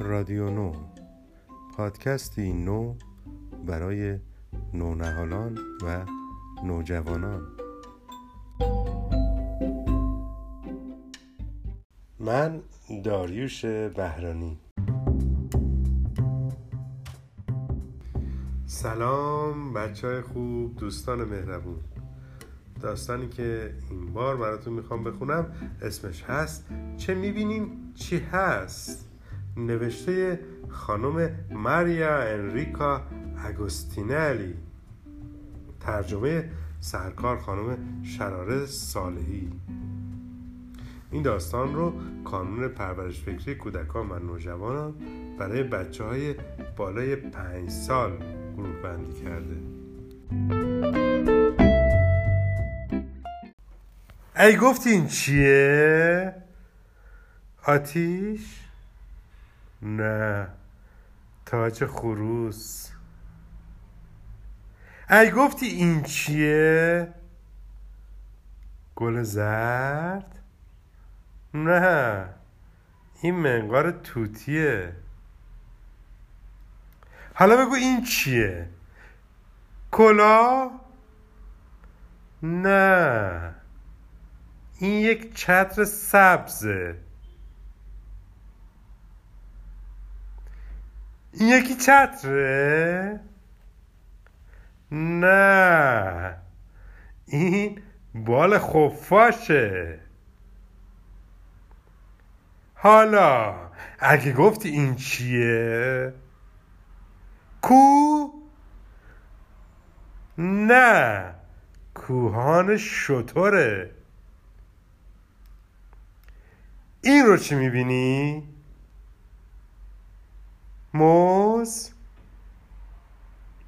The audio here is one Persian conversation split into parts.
رادیو نو. پادکستی نو برای نونهالان و نوجوانان. من داریوش بهرانی. سلام بچه های خوب دوستان مهربون. داستانی که این بار براتون می‌خوام بخونم اسمش هست چه می‌بینیم چی هست؟ نوشته خانم ماریا انریکا اگوستینالی ترجمه سرکار خانم شراره صالحی این داستان رو کانون پرورش فکری کودکان و نوجوانان برای بچه های بالای پنج سال گروه بندی کرده ای گفتی این چیه؟ آتیش؟ نه تاج خروس ای گفتی این چیه؟ گل زرد؟ نه این منقار توتیه حالا بگو این چیه؟ کلا؟ نه این یک چتر سبزه این یکی چتره؟ نه این بال خفاشه حالا اگه گفتی این چیه؟ کو؟ نه کوهان شطوره این رو چی می‌بینی؟ موز؟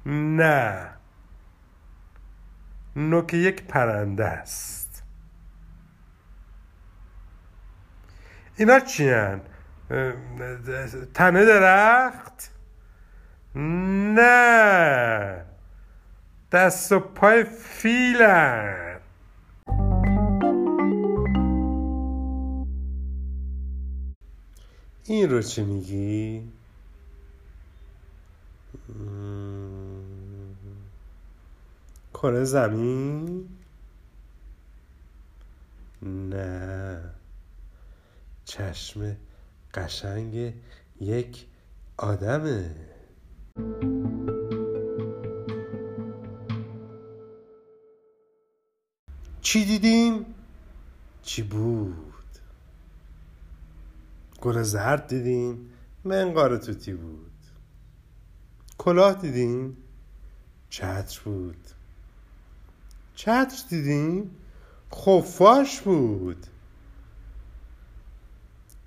نه نوک یک پرنده است اینا چی؟ تنه درخت؟ نه دست و پای فیلن این رو چی میگی؟ کره زمین؟ نه چشم قشنگ یک آدمه چی دیدیم؟ چی بود؟ گل زرد دیدیم منقار توتی بود کلاه دیدیم؟ چتر بود. چتر دیدیم؟ خفاش بود.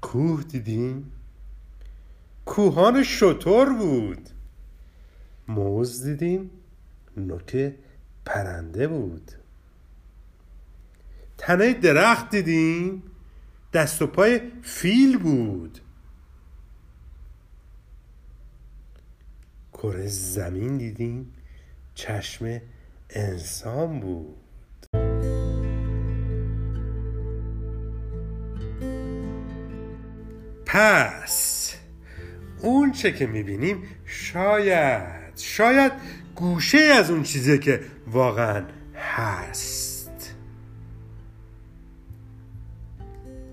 کوه دیدیم؟ کوهان شطور بود. موز دیدیم؟ نوک پرنده بود. تنه درخت دیدیم؟ دست و پای فیل بود. کره زمین دیدیم. چشم انسان بود. پس اون چه که می‌بینیم شاید شاید گوشه از اون چیزی که واقعا هست.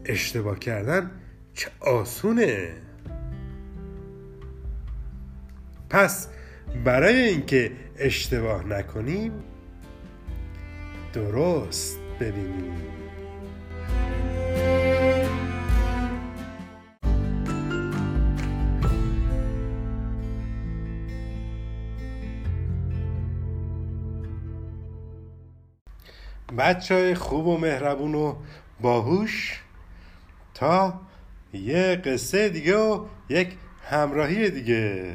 اشتباه کردن چه آسونه. پس برای اینکه اشتباه نکنیم درست ببینیم. بچه های خوب و مهربون و باهوش تا یه قصه دیگه و یک همراهی دیگه.